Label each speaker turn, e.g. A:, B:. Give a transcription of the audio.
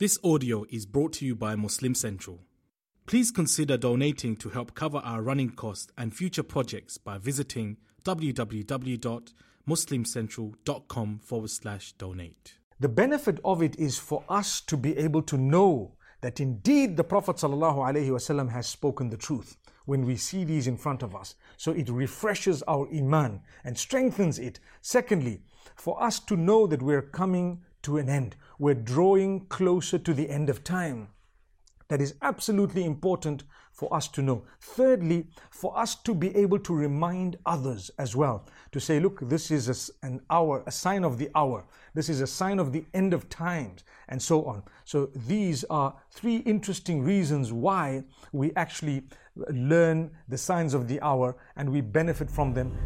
A: This audio is brought to you by Muslim Central. Please consider donating to help cover our running costs and future projects by visiting www.muslimcentral.com forward slash donate.
B: The benefit of it is for us to be able to know that indeed the Prophet ﷺ has spoken the truth when we see these in front of us. So it refreshes our iman and strengthens it. Secondly, for us to know that we're coming to an end, we're drawing closer to the end of time. That is absolutely important for us to know. Thirdly, for us to be able to remind others as well. To say, look, this is a, an hour, a sign of the hour. This is a sign of the end of times, and so on. So these are three interesting reasons why we actually learn the signs of the hour and we benefit from them